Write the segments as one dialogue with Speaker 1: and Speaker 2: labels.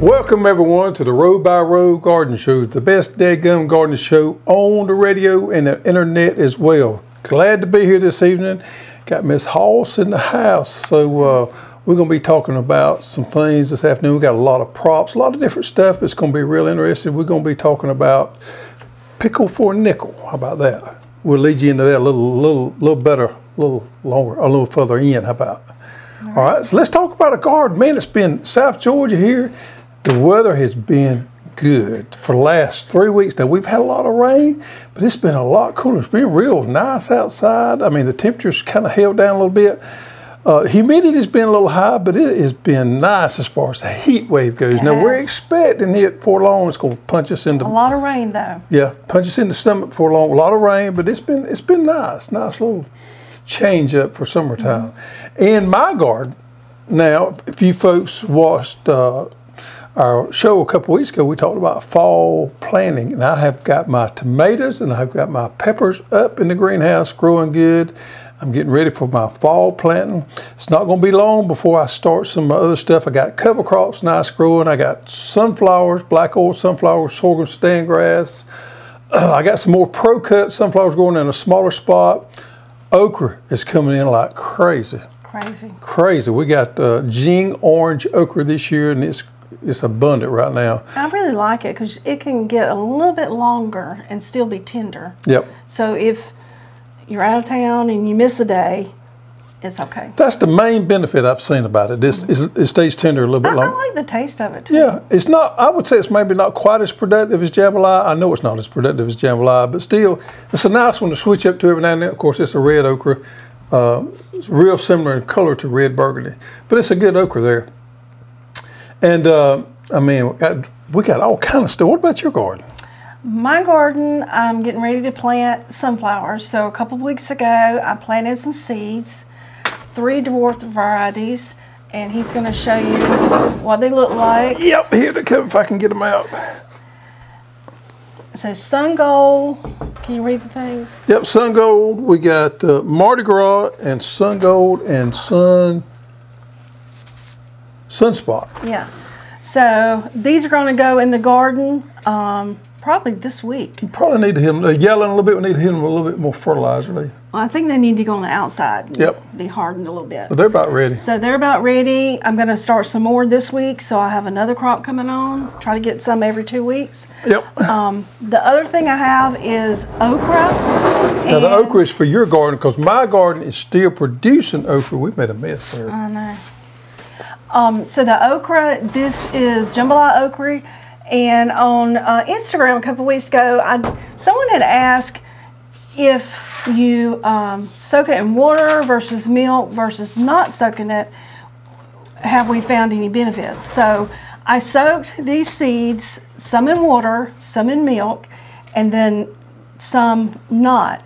Speaker 1: Welcome everyone to the Row by Row Garden Show, the best dead-gum garden show on the radio and the internet as well. Glad to be here this evening. Got Miss Hoss in the house, so uh, we're going to be talking about some things this afternoon. We got a lot of props, a lot of different stuff. It's going to be real interesting. We're going to be talking about pickle for a nickel. How about that? We'll lead you into that a little, little, little better, a little longer, a little further in. How about? All right, so let's talk about a garden. Man, it's been South Georgia here. The weather has been good for the last three weeks. Now we've had a lot of rain, but it's been a lot cooler. It's been real nice outside. I mean, the temperature's kind of held down a little bit. Uh, humidity's been a little high, but it has been nice as far as the heat wave goes. Now we're expecting it for long. It's going to punch us into
Speaker 2: A lot of rain though.
Speaker 1: yeah, punch us in the stomach for long. A lot of rain, but it's been it's been nice, nice little change up for summertime. In my garden, now, if you folks watched uh, our show a couple weeks ago, we talked about fall planting, and I have got my tomatoes and I've got my peppers up in the greenhouse, growing good. I'm getting ready for my fall planting. It's not going to be long before I start some other stuff. I got cover crops, nice growing. I got sunflowers, black oil sunflowers, sorghum sudan grass. I got some more ProCut sunflowers growing in a smaller spot. Okra is coming in like crazy
Speaker 2: Crazy.
Speaker 1: crazy. We got uh, Jing orange okra this year, and it's it's abundant right now.
Speaker 2: I really like it because it can get a little bit longer and still be tender.
Speaker 1: Yep,
Speaker 2: So if you're out of town and you miss a day, it's okay.
Speaker 1: that's the main benefit I've seen about it. This is it stays tender a little bit
Speaker 2: I
Speaker 1: longer.
Speaker 2: I like the taste of it too.
Speaker 1: Yeah, it's not. I would say it's maybe not quite as productive as jambalaya. I know it's not as productive as jambalaya, but still, it's a nice one to switch up to every now and then. Of course, it's a red okra. Uh, it's real similar in color to red burgundy, but it's a good okra there. And uh, I mean, we got, we got all kind of stuff. What about your garden?
Speaker 2: My garden, I'm getting ready to plant sunflowers. So a couple of weeks ago, I planted some seeds, three dwarf varieties, and he's going to show you what they look like.
Speaker 1: Yep, here they come. If I can get them out.
Speaker 2: So sun gold, can you read the things?
Speaker 1: Yep, sun gold. We got uh, Mardi Gras and sun gold and sun sunspot.
Speaker 2: Yeah. So these are going to go in the garden um, probably this week.
Speaker 1: Probably need to hit them. They're yelling a little bit. We need to hit them a little bit more fertilizer. They-
Speaker 2: Well, I think they need to go on the outside. and
Speaker 1: Yep.
Speaker 2: Be hardened a little bit.
Speaker 1: But they're about ready.
Speaker 2: So they're about ready. I'm going to start some more this week. So I have another crop coming on. Try to get some every two weeks.
Speaker 1: Yep.
Speaker 2: The other thing I have is okra.
Speaker 1: now the okra is for your garden because my garden is still producing okra. We made a mess there.
Speaker 2: I know. Um, so the okra, this is jambalaya okra, and on uh, Instagram a couple weeks ago, I someone had asked if you um, soak it in water versus milk versus not soaking it. Have we found any benefits? So I soaked these seeds, some in water, some in milk, and then some not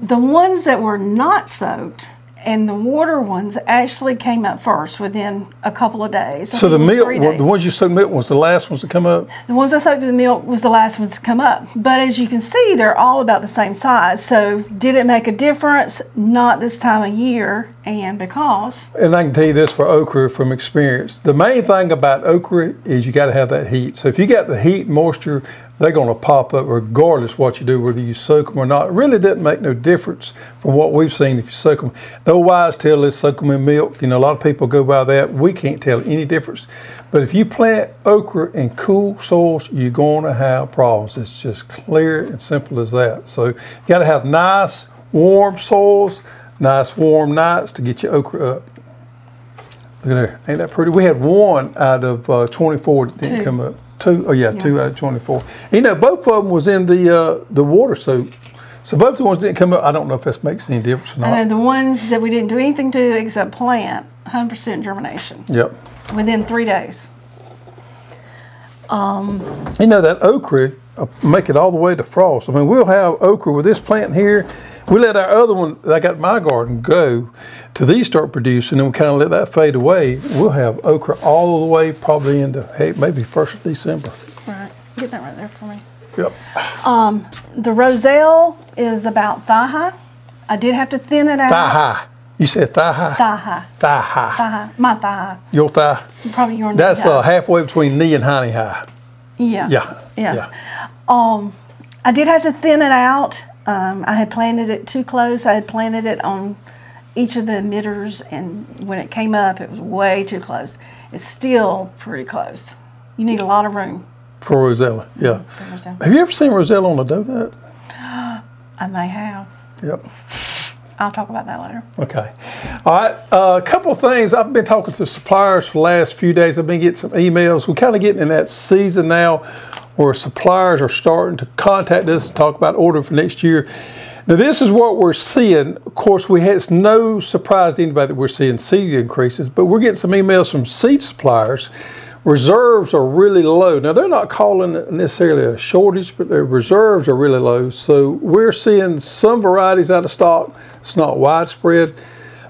Speaker 2: the ones that were not soaked and the water ones actually came up first within a couple of days. I
Speaker 1: So the
Speaker 2: think it was
Speaker 1: milk, well, the ones you soaked milk was the last ones to come up.
Speaker 2: The ones I soaked in the milk was the last ones to come up. But as you can see, they're all about the same size. So did it make a difference? Not this time of year, and because
Speaker 1: And I can tell you this for okra from experience. The main thing about okra is you got to have that heat. So if you got the heat, moisture, they're going to pop up regardless what you do, whether you soak them or not. It really doesn't make no difference from what we've seen if you soak them. The wise tell is soak them in milk. You know, a lot of people go by that. We can't tell any difference. But if you plant okra in cool soils, you're going to have problems. It's just clear and simple as that. So you got to have nice, warm soils, nice, warm nights to get your okra up. Look at there. Ain't that pretty? We had one out of uh, 24 that didn't
Speaker 2: Two.
Speaker 1: come up. Two, oh yeah, two out of 24. You know, both of them was in the uh, the water soap. So both the ones didn't come up. I don't know if this makes any difference or
Speaker 2: and
Speaker 1: not.
Speaker 2: then the ones that we didn't do anything to except plant, 100% germination
Speaker 1: Yep.
Speaker 2: within three days.
Speaker 1: You know that okra uh, make it all the way to frost. I mean, we'll have okra with this plant here. We let our other one that I got in my garden go till these start producing, and we kind of let that fade away. We'll have okra all the way probably into hey maybe first of December.
Speaker 2: Right. Get that right there for me.
Speaker 1: Yep.
Speaker 2: The roselle is about thigh high. I did have to thin it out.
Speaker 1: Thigh high. You said thigh high?
Speaker 2: Thigh high.
Speaker 1: Thigh high.
Speaker 2: Thigh high. My thigh.
Speaker 1: Your thigh?
Speaker 2: Probably your
Speaker 1: That's uh, halfway between knee and hiney high.
Speaker 2: yeah.
Speaker 1: Yeah.
Speaker 2: Yeah. Um, I did have to thin it out. Um, I had planted it too close. I had planted it on each of the emitters, and when it came up, it was way too close. It's still pretty close. You need a lot of room.
Speaker 1: For Rosella. Yeah.
Speaker 2: for Rosella.
Speaker 1: Have you ever seen Rosella on a donut?
Speaker 2: I may have.
Speaker 1: Yep.
Speaker 2: I'll talk about that later.
Speaker 1: Okay. All right. Uh, a couple of things. I've been talking to suppliers for the last few days. I've been getting some emails. We're kind of getting in that season now where suppliers are starting to contact us and talk about ordering for next year. Now, this is what we're seeing. Of course, we had, it's no surprise to anybody that we're seeing seed increases, but we're getting some emails from seed suppliers. Reserves are really low. Now, they're not calling it necessarily a shortage, but their reserves are really low. So, we're seeing some varieties out of stock. It's not widespread,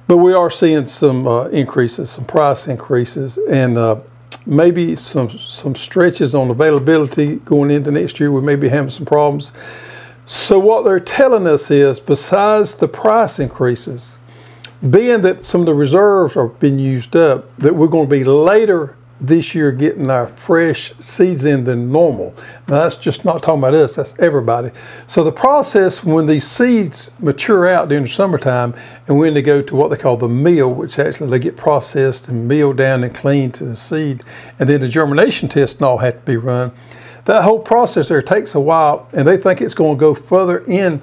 Speaker 1: but we are seeing some uh, increases, some price increases, and uh, maybe some some stretches on availability going into next year. We may be having some problems. So what they're telling us is, besides the price increases, being that some of the reserves are being used up, that we're going to be later this year getting our fresh seeds in than normal. Now that's just not talking about us, that's everybody. So the process when these seeds mature out during the summertime and when they go to what they call the meal, which actually they get processed and milled down and cleaned to the seed, and then the germination test and all have to be run. That whole process there takes a while and they think it's going to go further in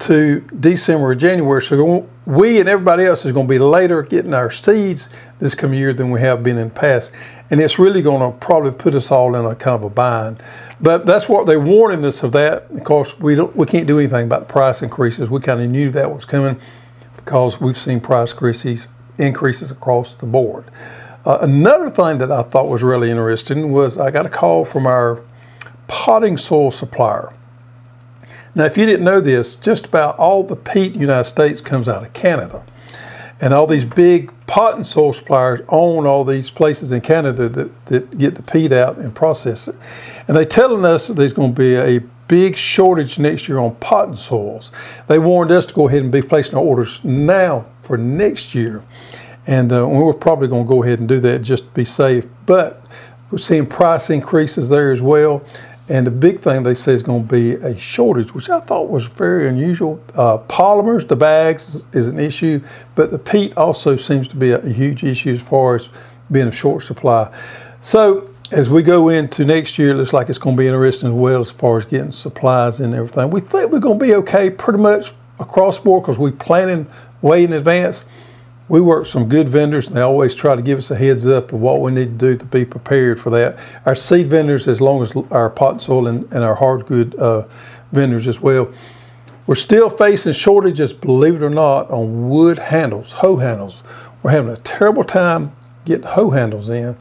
Speaker 1: to December or January. So we and everybody else is going to be later getting our seeds this coming year than we have been in the past. And it's really going to probably put us all in a kind of a bind. But that's what they're warning us of that. Of course, we don't, we can't do anything about the price increases. We kind of knew that was coming because we've seen price increases increases across the board. Uh, another thing that I thought was really interesting was I got a call from our potting soil supplier. Now, if you didn't know this, just about all the peat in the United States comes out of Canada. And all these big potting soil suppliers own all these places in Canada that, that get the peat out and process it. And they're telling us that there's going to be a big shortage next year on potting soils. They warned us to go ahead and be placing our orders now for next year. And uh, we're probably going to go ahead and do that just to be safe. But we're seeing price increases there as well. And the big thing they say is going to be a shortage, which I thought was very unusual. Uh, polymers, the bags is an issue, but the peat also seems to be a, a huge issue as far as being a short supply. So as we go into next year, it looks like it's going to be interesting as well as far as getting supplies and everything. We think we're going to be okay pretty much across board because we're planning way in advance. We work some good vendors, and they always try to give us a heads up of what we need to do to be prepared for that. Our seed vendors, as long as our pot soil and, and our hard good uh, vendors as well. We're still facing shortages, believe it or not, on wood handles, hoe handles. We're having a terrible time getting hoe handles in.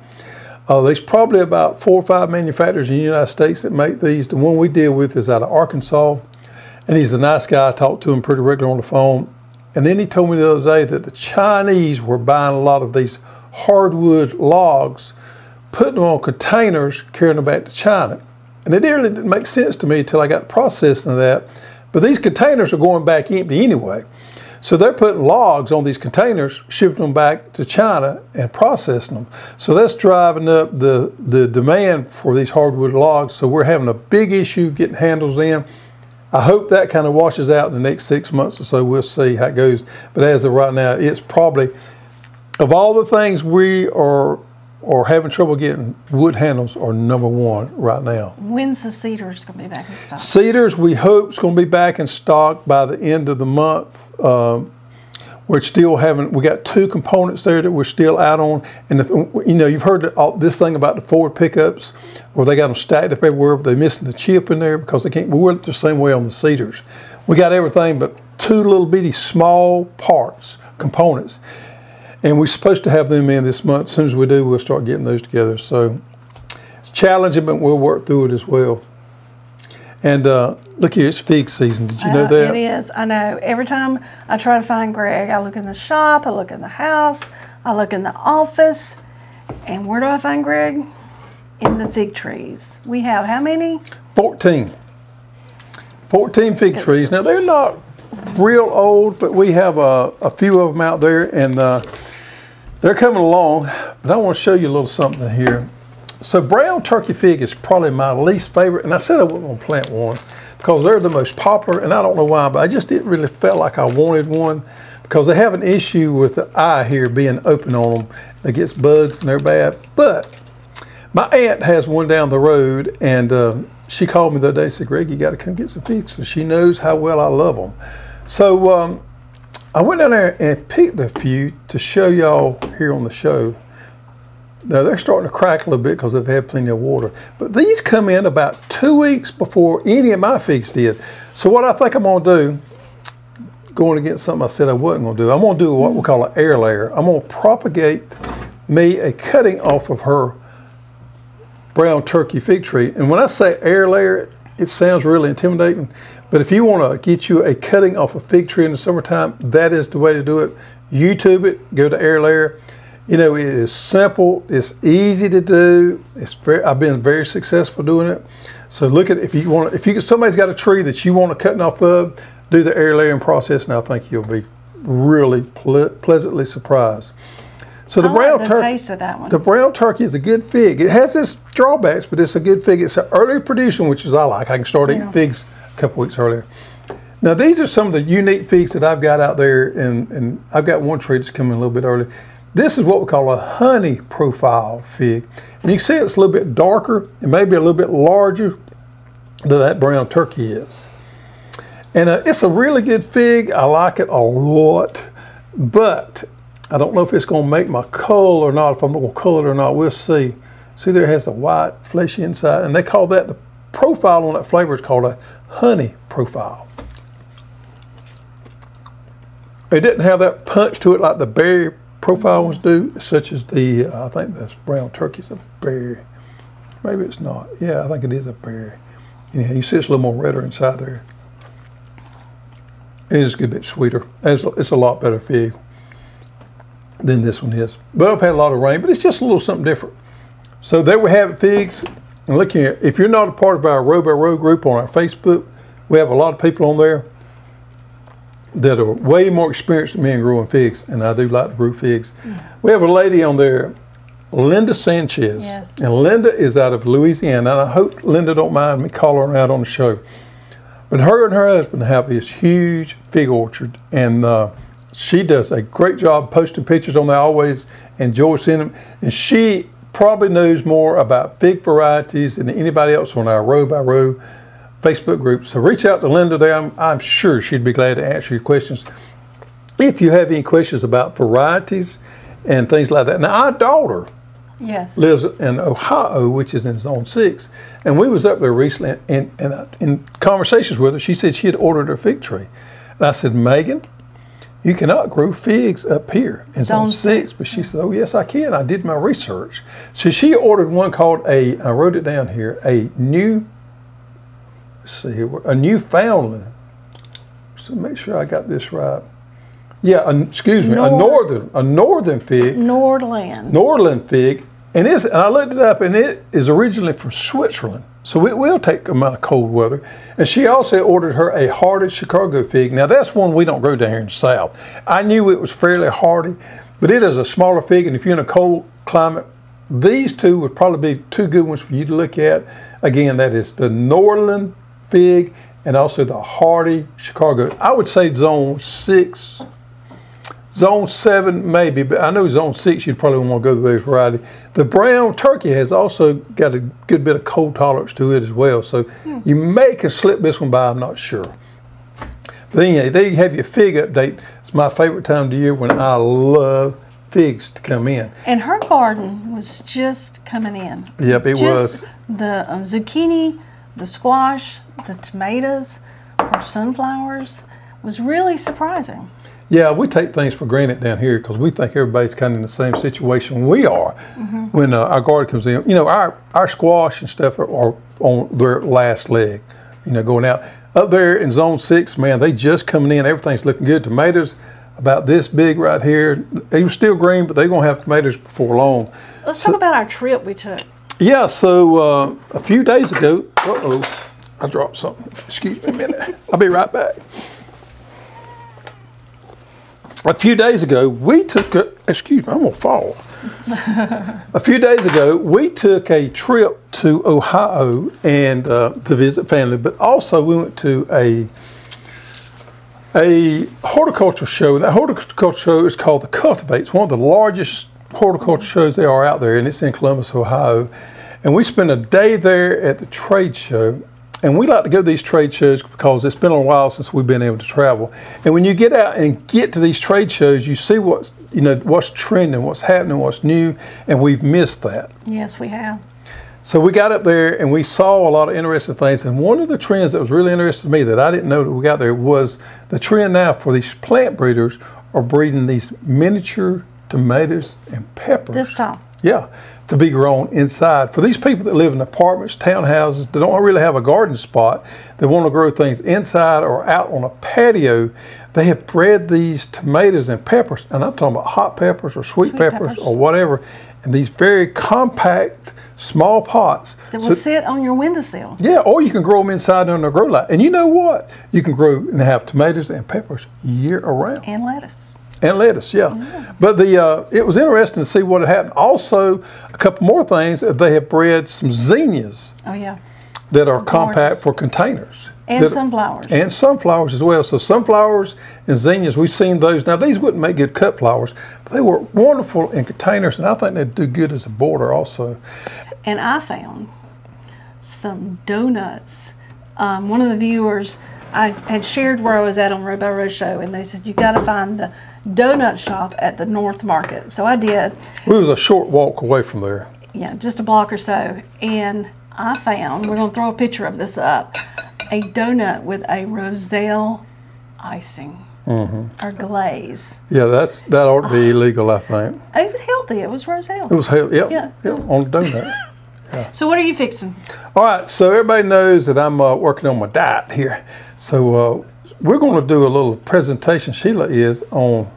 Speaker 1: Uh, there's probably about four or five manufacturers in the United States that make these. The one we deal with is out of Arkansas, and he's a nice guy. I talk to him pretty regularly on the phone. And then he told me the other day that the Chinese were buying a lot of these hardwood logs, putting them on containers, carrying them back to China. And it really didn't make sense to me until I got processing that. But these containers are going back empty anyway. So they're putting logs on these containers, shipping them back to China and processing them. So that's driving up the, the demand for these hardwood logs. So we're having a big issue getting handles in. I hope that kind of washes out in the next six months or so. We'll see how it goes. But as of right now, it's probably of all the things we are are having trouble getting wood handles are number one right now.
Speaker 2: When's the seeders going to be back in stock?
Speaker 1: Seeders, we hope is going to be back in stock by the end of the month. Um, we're still having, we got two components there that we're still out on. And, if, you know, you've heard all, this thing about the Ford pickups where they got them stacked up everywhere, but they're missing the chip in there because they can't, we work the same way on the seeders. We got everything but two little bitty small parts, components. And we're supposed to have them in this month. As soon as we do, we'll start getting those together. So it's challenging, but we'll work through it as well. And uh, look here, it's fig season. Did you know
Speaker 2: Uh,
Speaker 1: that?
Speaker 2: It is. I know. Every time I try to find Greg, I look in the shop, I look in the house, I look in the office, and where do I find Greg? In the fig trees. We have how many?
Speaker 1: 14. 14 fig trees. Now, they're not real old, but we have a, a few of them out there, and uh, they're coming along. But I want to show you a little something here. So brown turkey fig is probably my least favorite, and I said I wasn't to plant one because they're the most popular, and I don't know why, but I just didn't really feel like I wanted one because they have an issue with the eye here being open on them. It gets bugs and they're bad. But my aunt has one down the road, and uh, she called me the other day and said, Greg, you got to come get some figs. So she knows how well I love them. So um, I went down there and picked a few to show y'all here on the show. Now they're starting to crack a little bit because they've had plenty of water. But these come in about two weeks before any of my figs did. So what I think I'm going to do, going against something I said I wasn't going to do, I'm going to do what we call an air layer. I'm going to propagate me a cutting off of her brown turkey fig tree. And when I say air layer, it sounds really intimidating. But if you want to get you a cutting off a fig tree in the summertime, that is the way to do it. YouTube it, go to air layer. You know, it is simple, it's easy to do. It's very I've been very successful doing it. So look at if you want if you somebody's got a tree that you want to cutting off of, do the air layering process and I think you'll be really ple- pleasantly surprised. So the
Speaker 2: I
Speaker 1: brown
Speaker 2: like
Speaker 1: turkey
Speaker 2: taste of that one.
Speaker 1: the brown turkey is a good fig. It has its drawbacks, but it's a good fig. It's an early producing, which is I like. I can start eating figs a couple weeks earlier. Now these are some of the unique figs that I've got out there, and, and I've got one tree that's coming a little bit early. This is what we call a honey profile fig, and you can see it's a little bit darker and maybe a little bit larger than that brown turkey is. And uh, it's a really good fig. I like it a lot, but I don't know if it's going to make my cull or not. If I'm going to cull it or not, we'll see. See, there it has the white fleshy inside, and they call that the profile on that flavor is called a honey profile. It didn't have that punch to it like the berry profile ones do, such as the uh, I think this brown turkey's a berry. Maybe it's not. Yeah, I think it is a berry. Yeah, you see it's a little more redder inside there. It is a good bit sweeter. It's, it's a lot better fig than this one is. But I've had a lot of rain, but it's just a little something different. So there we have it, figs. And look here, if you're not a part of our Row by Row group on our Facebook, we have a lot of people on there that are way more experienced than me in growing figs, and I do like to grow figs. We have a lady on there, Linda Sanchez,
Speaker 2: Yes.
Speaker 1: and Linda is out of Louisiana. And I hope Linda don't mind me calling her out on the show. But her and her husband have this huge fig orchard, and uh, she does a great job posting pictures on there. I always enjoy seeing them, and she probably knows more about fig varieties than anybody else on our row by row Facebook group. So reach out to Linda there. I'm, I'm sure she'd be glad to answer your questions. If you have any questions about varieties and things like that. Now, our daughter
Speaker 2: yes.
Speaker 1: lives in Ohio, which is in Zone Six, and we was up there recently, and, and uh, in conversations with her, she said she had ordered a fig tree, and I said, Megan, you cannot grow figs up here in Zone,
Speaker 2: Zone
Speaker 1: Six.
Speaker 2: six,
Speaker 1: But she said, Oh yes, I can. I did my research. So she ordered one called a. I wrote it down here. A new. See here. A Newfoundland. So make sure I got this right. Yeah, a, excuse me, a northern, a northern fig.
Speaker 2: Nordland.
Speaker 1: Norland fig, and it's, and I looked it up, and it is originally from Switzerland. So it will take a amount of cold weather. And she also ordered her a hardy Chicago fig. Now that's one we don't grow down here in the South. I knew it was fairly hardy, but it is a smaller fig, and if you're in a cold climate, these two would probably be two good ones for you to look at. Again, that is the Norland fig and also the hardy Chicago. I would say zone six Zone seven, maybe, but I know zone six, you'd probably want to go to those variety. The brown turkey has also got a good bit of cold tolerance to it as well. So you may can slip this one by, I'm not sure. But anyway, there you have your fig update. It's my favorite time of the year when I love figs to come in.
Speaker 2: And her garden was just coming in.
Speaker 1: Yep, it
Speaker 2: just
Speaker 1: was.
Speaker 2: the uh, zucchini, the squash, the tomatoes, her sunflowers was really surprising.
Speaker 1: Yeah, we take things for granted down here because we think everybody's kind of in the same situation we are when uh, our garden comes in. You know, our, our squash and stuff are, are on their last leg, you know, going out. Up there in zone six, man, they just coming in. Everything's looking good. Tomatoes about this big right here. They were still green, but they're going to have tomatoes before long.
Speaker 2: Let's talk about our trip we took.
Speaker 1: Yeah, so uh, a few days ago, uh oh, I dropped something. Excuse me a minute. I'll be right back. a few days ago, we took a, excuse me, I'm gonna fall. a few days ago, we took a trip to Ohio and uh, to visit family, but also we went to a a horticulture show. That horticulture show is called the Cultivate. It's one of the largest horticulture shows there are out there, and it's in Columbus, Ohio. And we spent a day there at the trade show. And we like to go to these trade shows because it's been a while since we've been able to travel. And when you get out and get to these trade shows, you see what's you know what's trending, what's happening, what's new, and we've missed that.
Speaker 2: Yes, we have.
Speaker 1: So we got up there and we saw a lot of interesting things. And one of the trends that was really interesting to me that I didn't know that we got there was the trend now for these plant breeders are breeding these miniature tomatoes and peppers.
Speaker 2: This time.
Speaker 1: Yeah, to be grown inside. For these people that live in apartments, townhouses, they don't really have a garden spot, they want to grow things inside or out on a patio, they have bred these tomatoes and peppers, and I'm talking about hot peppers or sweet,
Speaker 2: Sweet
Speaker 1: peppers,
Speaker 2: peppers.
Speaker 1: or whatever, in these very compact, small pots.
Speaker 2: That will
Speaker 1: So-
Speaker 2: sit on your windowsill.
Speaker 1: yeah, or you can grow them inside under a grow light. And you know what? You can grow and have tomatoes and peppers year around
Speaker 2: And lettuce.
Speaker 1: And lettuce, yeah. But the uh, it was interesting to see what had happened. Also, a couple more things. They have bred some zinnias
Speaker 2: Oh, yeah.
Speaker 1: that are compact for containers.
Speaker 2: And sunflowers.
Speaker 1: And sunflowers as well. So sunflowers and zinnias, we've seen those. Now these wouldn't make good cut flowers, but they were wonderful in containers, and I think they'd do good as a border also.
Speaker 2: And I found some donuts. Um, one of the viewers, I had shared where I was at on Row by Row Show, and they said, You got to find the donut shop at the North Market. So I did,
Speaker 1: We was a short walk away from there.
Speaker 2: yeah, just a block or so. And I found, we're going to throw a picture of this up, a donut with a roselle icing or glaze.
Speaker 1: Yeah, that's that ought to be illegal, I think.
Speaker 2: It was healthy, it was roselle.
Speaker 1: It was healthy. yep,
Speaker 2: Yeah.
Speaker 1: yep, on the donut.
Speaker 2: So, what are you fixing?
Speaker 1: All right, so everybody knows that I'm uh, working on my diet here. So uh, we're going to do a little presentation. Sheila is on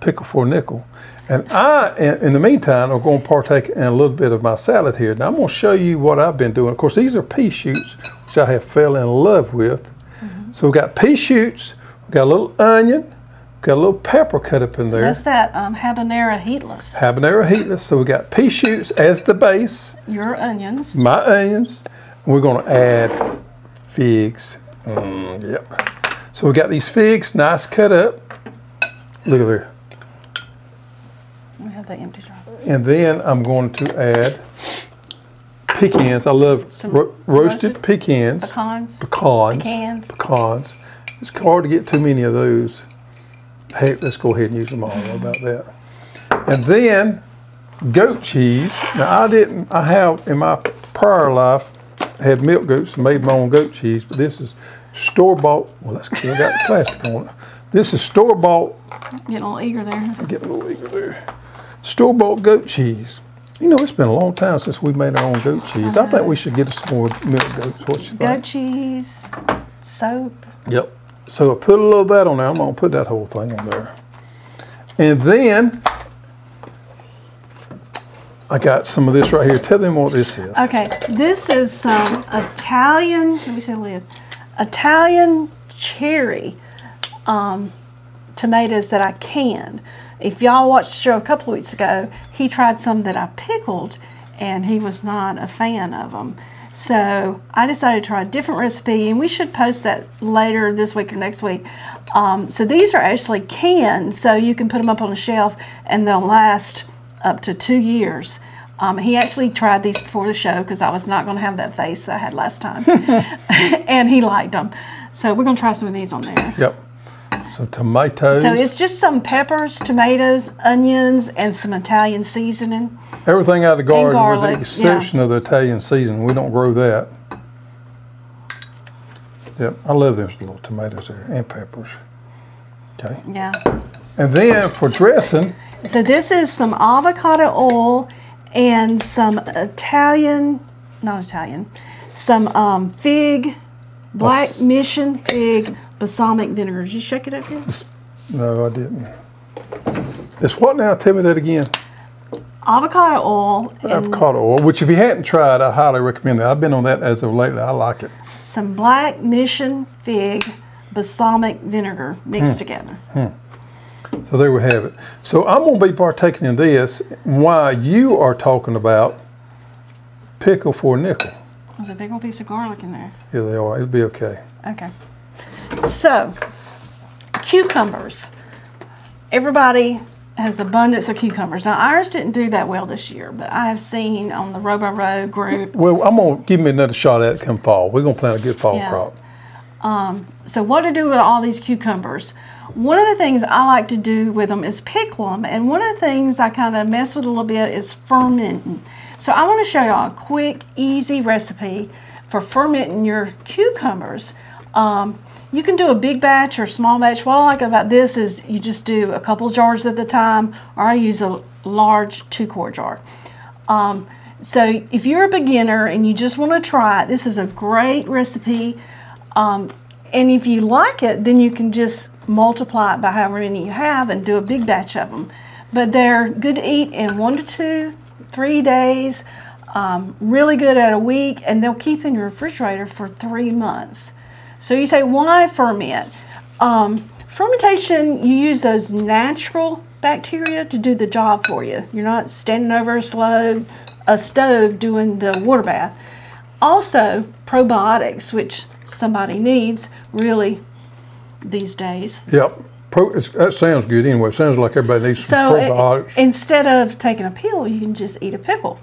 Speaker 1: pickle for nickel, and I, in, the meantime, are going to partake in a little bit of my salad here. Now I'm going to show you what I've been doing. Of course, these are pea shoots, which I have fell in love with. So we've got pea shoots, we've got a little onion, we've got a little pepper cut up in there.
Speaker 2: That's that um, habanero heatless.
Speaker 1: Habanero heatless. So we got pea shoots as the base
Speaker 2: Your onions.
Speaker 1: my onions. We're going to add figs. Mm, yep. So we got these figs, nice cut up. Look at there.
Speaker 2: We have the empty jar.
Speaker 1: And then I'm going to add pecans. I love ro- roasted,
Speaker 2: roasted
Speaker 1: pecans.
Speaker 2: Pecans.
Speaker 1: Pecans.
Speaker 2: Pecans.
Speaker 1: Pecans. It's hard to get too many of those. Hey, let's go ahead and use them all. How about that? And then goat cheese. Now I didn't. I have in my prior life had milk goats and made my own goat cheese, but this is store bought. Well, that's I got the plastic on it. This is store bought.
Speaker 2: Getting a little eager there.
Speaker 1: Get a little eager there. Store bought goat cheese. You know, it's been a long time since we made our own goat cheese. I think we should get us some more milk goats. What you think?
Speaker 2: Goat cheese, soap.
Speaker 1: Yep. So I put a little of that on there. I'm gonna put that whole thing on there. And then I got some of this right here. Tell them what this is.
Speaker 2: Okay, this is some Italian. Let me see the lid. Italian cherry um, tomatoes that I canned. If y'all watched the show a couple weeks ago, he tried some that I pickled, and he was not a fan of them. So I decided to try a different recipe, and we should post that later this week or next week. Um, so these are actually canned, so you can put them up on a shelf, and they'll last up to two years. Um, he actually tried these before the show because I was not going to have that face that I had last time, and he liked them. So we're going to try some of these on there.
Speaker 1: Yep. Some tomatoes.
Speaker 2: So it's just some peppers, tomatoes, onions, and some Italian seasoning.
Speaker 1: Everything out of the garden with
Speaker 2: garlic,
Speaker 1: the
Speaker 2: yeah.
Speaker 1: exception of the Italian seasoning. We don't grow that. Yep. I love those little tomatoes there and peppers. Okay.
Speaker 2: Yeah.
Speaker 1: And then for dressing,
Speaker 2: So this is some avocado oil and some Italian, not Italian, some um, fig, black
Speaker 1: Bas-
Speaker 2: mission fig balsamic vinegar. Did you shake it up here?
Speaker 1: no, I didn't. It's what now? Tell me that again.
Speaker 2: Avocado oil
Speaker 1: avocado oil, which if you hadn't tried, I highly recommend that. I've been on that as of lately. I like it.
Speaker 2: some black mission fig balsamic vinegar mixed together.
Speaker 1: So there we have it. So I'm going to be partaking in this while you are talking about pickle for a nickel.
Speaker 2: There's a big old piece of garlic in there.
Speaker 1: Yeah, they are. It'll be okay.
Speaker 2: Okay. So, cucumbers. Everybody has abundance of cucumbers. Now, ours didn't do that well this year, but I have seen on the Row by Row group.
Speaker 1: Well, I'm going to give me another shot at it come fall. We're going to plant a good fall
Speaker 2: Yeah.
Speaker 1: crop.
Speaker 2: Um, so, what to do with all these cucumbers? One of the things I like to do with them is pickle them, and one of the things I kind of mess with a little bit is fermenting. So, I want to show y'all a quick, easy recipe for fermenting your cucumbers. Um, you can do a big batch or small batch. What I like about this is you just do a couple jars at a time, or I use a large two quart jar. Um, so if you're a beginner and you just want to try it, this is a great recipe. Um, and if you like it, then you can just multiply it by however many you have and do a big batch of them. But they're good to eat in one to two, three days. Um, really good at a week, and they'll keep in your refrigerator for three months. So you say, why ferment? Um, fermentation, you use those natural bacteria to do the job for you. You're not standing over a stove, a stove doing the water bath. Also, probiotics, which somebody needs really these days.
Speaker 1: Yep. Pro, that sounds good anyway. It sounds like everybody needs some
Speaker 2: So it- instead of taking a pill, you can just eat a pickle.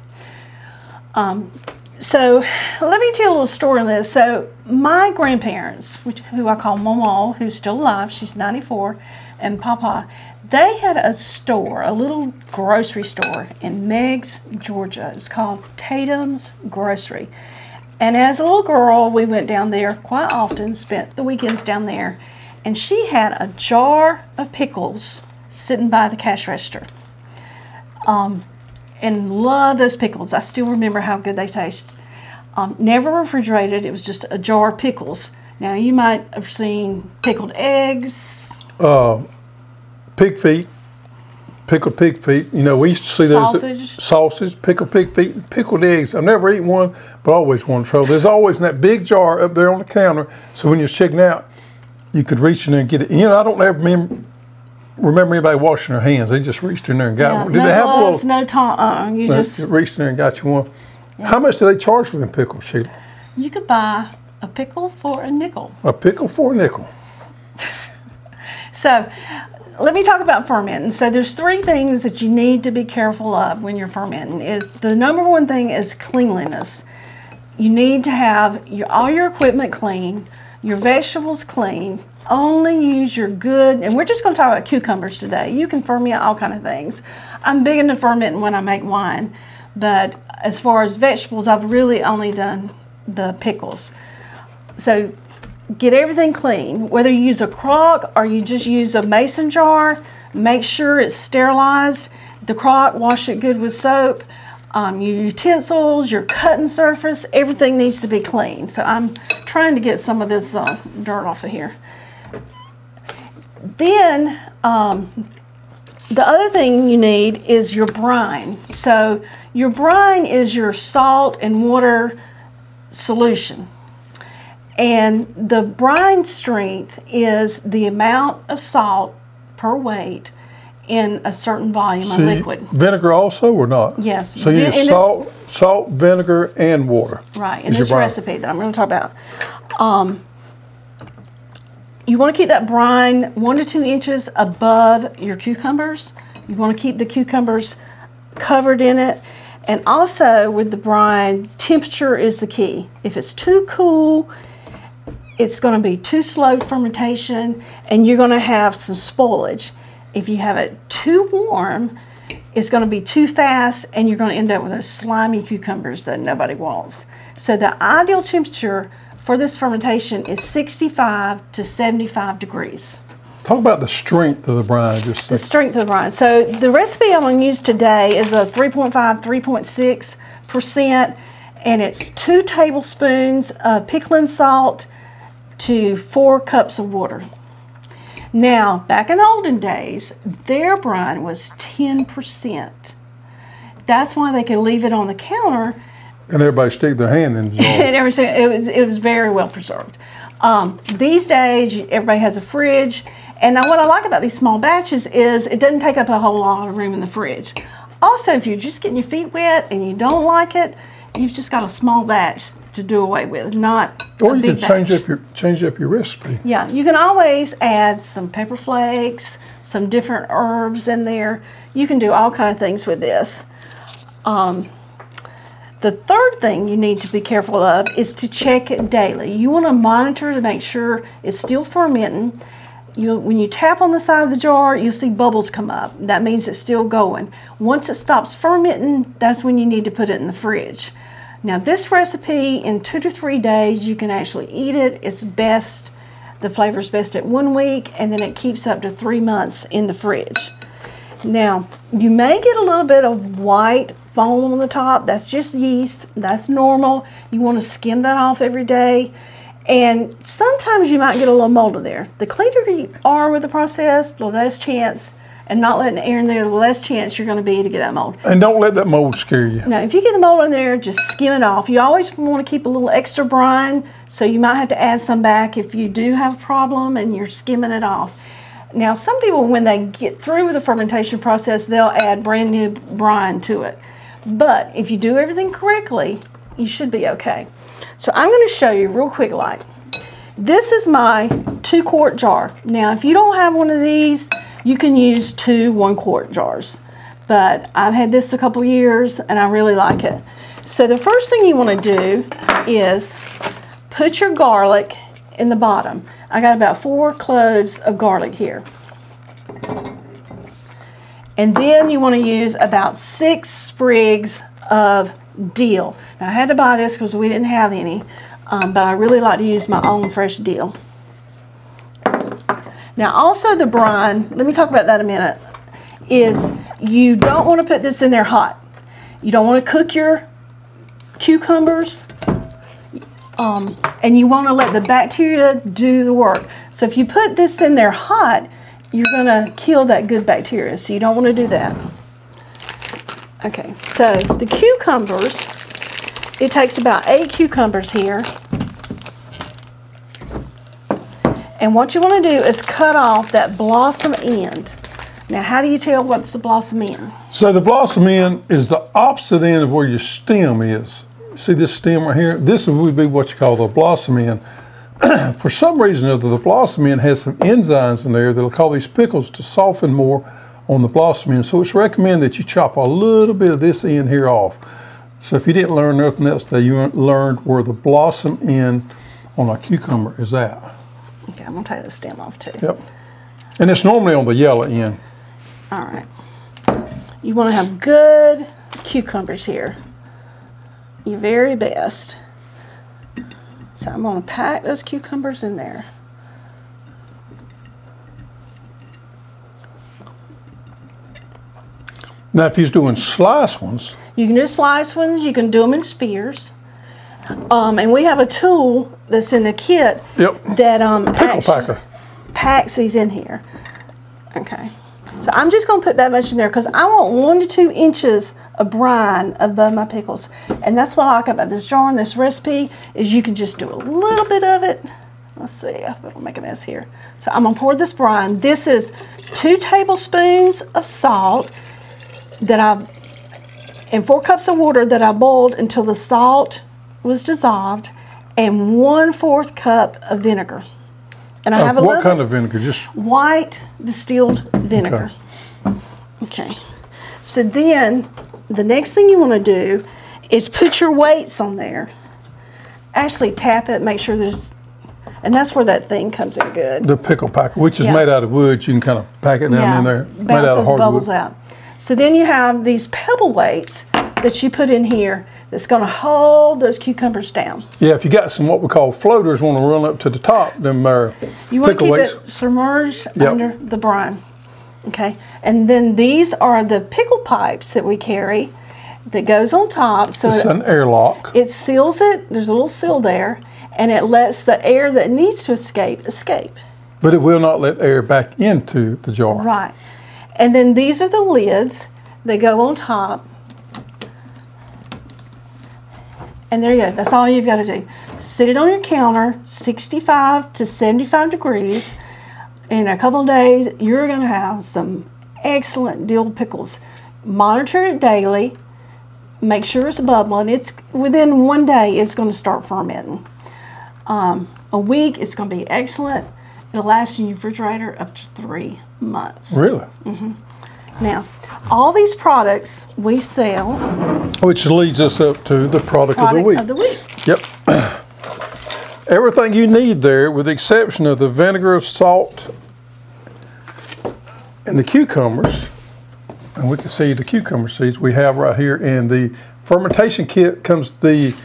Speaker 2: Um, so let me tell you a little story on this. So my grandparents, which who I call Mama, who's still alive, she's 94, and Papa, they had a store, a little grocery store in Meigs, Georgia. It was called Tatum's Grocery. And as a little girl, we went down there quite often, spent the weekends down there, and she had a jar of pickles sitting by the cash register. Um, and love those pickles. I still remember how good they taste. Um, never refrigerated. It was just a jar of pickles. Now you might have seen pickled eggs,
Speaker 1: Uh, pig feet, pickled pig feet. You know, we used to see those.
Speaker 2: Sausage.
Speaker 1: Sausage, pickled pig feet, and pickled eggs. I've never eaten one, but I always wanted to try. There's always in that big jar up there on the counter. So when you're checking out, you could reach in there and get it. And, you know, I don't ever remember, remember anybody washing their hands. They just reached in there and got
Speaker 2: Yeah,
Speaker 1: one. Did
Speaker 2: no
Speaker 1: they have
Speaker 2: gloves,
Speaker 1: little?
Speaker 2: no time. Uh, you
Speaker 1: They
Speaker 2: just
Speaker 1: reached in there and got you one. How much do they charge for them pickles, Sheila?
Speaker 2: you could buy a pickle for a nickel.
Speaker 1: A pickle for a nickel.
Speaker 2: So, let me talk about fermenting. So, there's three things that you need to be careful of when you're fermenting. Is the number one thing is cleanliness. You need to have your, all your equipment clean, your vegetables clean. Only use your good, and we're just going to talk about cucumbers today. You can ferment all kind of things. I'm big into fermenting when I make wine, but as far as vegetables, I've really only done the pickles. So get everything clean. Whether you use a crock or you just use a mason jar, make sure it's sterilized. The crock, wash it good with soap. Um, your utensils, your cutting surface, everything needs to be clean. So I'm trying to get some of this uh, dirt off of here. Then um, the other thing you need is your brine. So your brine is your salt and water solution. And the brine strength is the amount of salt per weight in a certain volume of liquid.
Speaker 1: Vinegar also or not?
Speaker 2: Yes.
Speaker 1: So you
Speaker 2: Vin-
Speaker 1: need
Speaker 2: and it's-
Speaker 1: salt, salt, vinegar, and water.
Speaker 2: Right, in this recipe that I'm going to talk about. Um, you want to keep that brine one to two inches above your cucumbers. You want to keep the cucumbers covered in it. And also with the brine, temperature is the key. If it's too cool, it's going to be too slow fermentation and you're going to have some spoilage. If you have it too warm, it's going to be too fast and you're going to end up with those slimy cucumbers that nobody wants. So the ideal temperature for this fermentation is 65 to 75 degrees.
Speaker 1: Talk about the strength of the brine. Just
Speaker 2: The strength of the brine. So the recipe I'm going to use today is a 3.5, 3.6 percent, and it's two tablespoons of pickling salt to four cups of water. Now, back in the olden days, their brine was 10 percent. That's why they could leave it on the counter
Speaker 1: and everybody stick their hand in. jar.
Speaker 2: and everything it was it was very well preserved. Um, these days, everybody has a fridge, And now what I like about these small batches is it doesn't take up a whole lot of room in the fridge. Also, if you're just getting your feet wet and you don't like it, you've just got a small batch to do away with, not
Speaker 1: Or you can change
Speaker 2: batch.
Speaker 1: up your change up your recipe.
Speaker 2: Yeah, you can always add some pepper flakes, some different herbs in there. You can do all kind of things with this. Um, the third thing you need to be careful of is to check it daily. You want to monitor to make sure it's still fermenting. You, when you tap on the side of the jar, you'll see bubbles come up. That means it's still going. Once it stops fermenting, that's when you need to put it in the fridge. Now, this recipe, in two to three days, you can actually eat it. It's best, the flavor's best at one week, and then it keeps up to three months in the fridge. Now, you may get a little bit of white foam on the top. That's just yeast. That's normal. You want to skim that off every day. And sometimes you might get a little mold in there. The cleaner you are with the process, the less chance, and not letting air in there, the less chance you're going to be to get that mold.
Speaker 1: And don't let that mold scare you.
Speaker 2: Now, if you get the mold in there, just skim it off. You always want to keep a little extra brine, so you might have to add some back if you do have a problem and you're skimming it off. Now, some people, when they get through with the fermentation process, they'll add brand new brine to it. But if you do everything correctly, you should be okay. So I'm going to show you real quick like. This is my two quart jar. Now, if you don't have one of these, you can use two one quart jars. But I've had this a couple years and I really like it. So the first thing you want to do is put your garlic in the bottom. I got about four cloves of garlic here. And then you want to use about six sprigs of dill. Now I had to buy this because we didn't have any, um, but I really like to use my own fresh dill. Now also the brine, let me talk about that a minute, is you don't want to put this in there hot. You don't want to cook your cucumbers um, and you want to let the bacteria do the work. So if you put this in there hot, you're going to kill that good bacteria. So you don't want to do that. Okay, so the cucumbers, it takes about eight cucumbers here. And what you want to do is cut off that blossom end. Now, how do you tell what's the blossom end?
Speaker 1: So the blossom end is the opposite end of where your stem is. See this stem right here? This would be what you call the blossom end. For some reason or other, the blossom end has some enzymes in there that'll cause these pickles to soften more on the blossom end. So it's recommended that you chop a little bit of this end here off. So if you didn't learn nothing else today, you learned where the blossom end on a cucumber is at.
Speaker 2: Okay, I'm to take the stem off too.
Speaker 1: Yep. And it's normally on the yellow end.
Speaker 2: All right. You want to have good cucumbers here. Your very best. So I'm going to pack those cucumbers in there.
Speaker 1: Now, if he's doing slice ones,
Speaker 2: You can do slice ones, you can do them in spears. Um, and we have a tool that's in the kit
Speaker 1: Yep.
Speaker 2: that um,
Speaker 1: pickle packer.
Speaker 2: packs these in here. Okay. So I'm just going to put that much in there because I want one to two inches of brine above my pickles. And that's what I like about this jar and this recipe is you can just do a little bit of it. Let's see, I'll make a mess here. So I'm going to pour this brine. This is two tablespoons of salt that I've and four cups of water that I boiled until the salt was dissolved, and one fourth cup of vinegar. And I have a
Speaker 1: Uh, what
Speaker 2: little
Speaker 1: kind of vinegar? Just
Speaker 2: white distilled vinegar. Okay. So then the next thing you want to do is put your weights on there. Actually tap it, make sure there's and that's where that thing comes in good.
Speaker 1: the pickle packer, which is
Speaker 2: Yeah.
Speaker 1: made out of wood. You can kind of pack it down in there. Made out of
Speaker 2: those bubbles
Speaker 1: hardwood.
Speaker 2: out. So then you have these pebble weights that you put in here that's going to hold those cucumbers down.
Speaker 1: Yeah, if you got some what we call floaters, want to run up to the top, them uh,
Speaker 2: You want to keep it submerged
Speaker 1: Yep.
Speaker 2: under the brine. Okay, and then these are the pickle pipes that we carry that goes on top. So
Speaker 1: It's
Speaker 2: it,
Speaker 1: an airlock.
Speaker 2: it seals it. There's a little seal there, and it lets the air that needs to escape escape.
Speaker 1: But it will not let air back into the jar.
Speaker 2: Right. And then these are the lids. They go on top. And there you go. That's all you've got to do. Sit it on your counter, 65 to 75 degrees. in a couple of days, you're going to have some excellent dill pickles. Monitor it daily. Make sure it's bubbling. It's within one day, it's going to start fermenting. Um, a week, it's going to be excellent. It'll last in your refrigerator up to three months.
Speaker 1: Really?
Speaker 2: Now, all these products we sell
Speaker 1: Which leads us up to the product,
Speaker 2: product
Speaker 1: of the week.
Speaker 2: Of the week.
Speaker 1: Yep. Everything you need there, with the exception of the vinegar, salt, and the cucumbers. And we can see the cucumber seeds we have right here. And the fermentation kit comes the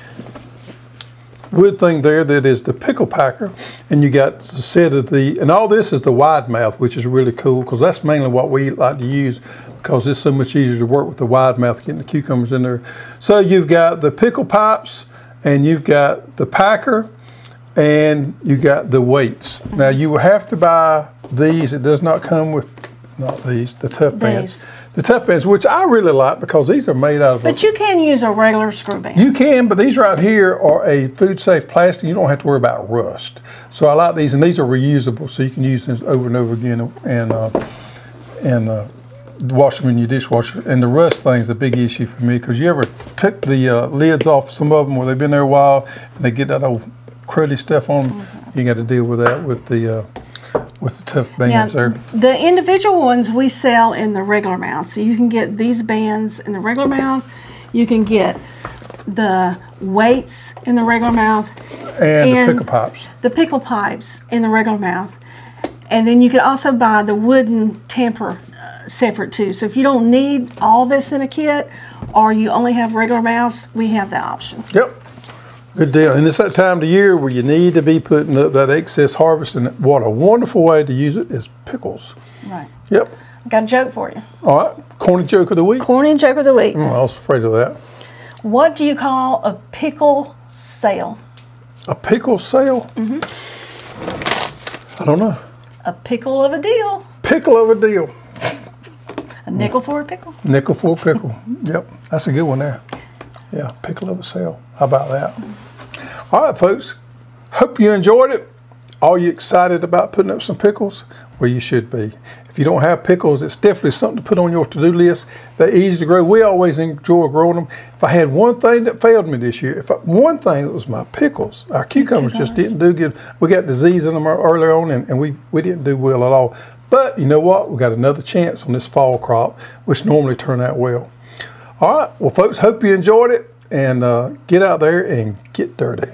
Speaker 1: wood thing there that is the pickle packer. And you got the set of the, and all this is the wide mouth, which is really cool because that's mainly what we like to use because it's so much easier to work with the wide mouth, getting the cucumbers in there. So you've got the pickle pipes and you've got the packer and you got the weights. Now you will have to buy these. It does not come with not these, the tough bands. The tough bands, which I really like because these are made out of.
Speaker 2: But you can use a regular screw band.
Speaker 1: You can, but these right here are a food safe plastic. You don't have to worry about rust. So I like these, and these are reusable, so you can use them over and over again and uh, and uh, wash them in your dishwasher. And the rust thing is a big issue for me because you ever took the uh, lids off some of them where they've been there a while and they get that old cruddy stuff on them. You got to deal with that with the uh, with the tough
Speaker 2: Now,
Speaker 1: bands there.
Speaker 2: the individual ones we sell in the regular mouth. So you can get these bands in the regular mouth. You can get the weights in the regular mouth,
Speaker 1: And,
Speaker 2: and-
Speaker 1: the pickle pipes.
Speaker 2: the pickle pipes in the regular mouth. And then you can also buy the wooden tamper separate too. So if you don't need all this in a kit or you only have regular mouths, we have that option.
Speaker 1: Yep. Good deal. And it's that time of year where you need to be putting up that excess harvest. And what a wonderful way to use it is pickles.
Speaker 2: Right.
Speaker 1: Yep.
Speaker 2: I got a joke for you.
Speaker 1: All right. Corny joke of the week.
Speaker 2: Corny joke of the week.
Speaker 1: Oh, I was afraid of that.
Speaker 2: What do you call a pickle sale?
Speaker 1: A pickle sale? Mm-hmm. I don't know.
Speaker 2: A pickle of a deal.
Speaker 1: Pickle of a deal.
Speaker 2: A nickel for a pickle.
Speaker 1: Nickel for a pickle. yep. That's a good one there. Yeah. Pickle of a sale. How about that? All right, folks. Hope you enjoyed it. Are you excited about putting up some pickles? Well, you should be. If you don't have pickles, it's definitely something to put on your to-do list. They're easy to grow. We always enjoy growing them. If I had one thing that failed me this year, if I, one thing, it was my pickles. Our cucumbers just didn't do good. We got disease in them earlier on, and, and we, we didn't do well at all. But you know what? We got another chance on this fall crop, which normally turn out well. All right. Well, folks, hope you enjoyed it, and uh, get out there and get dirty.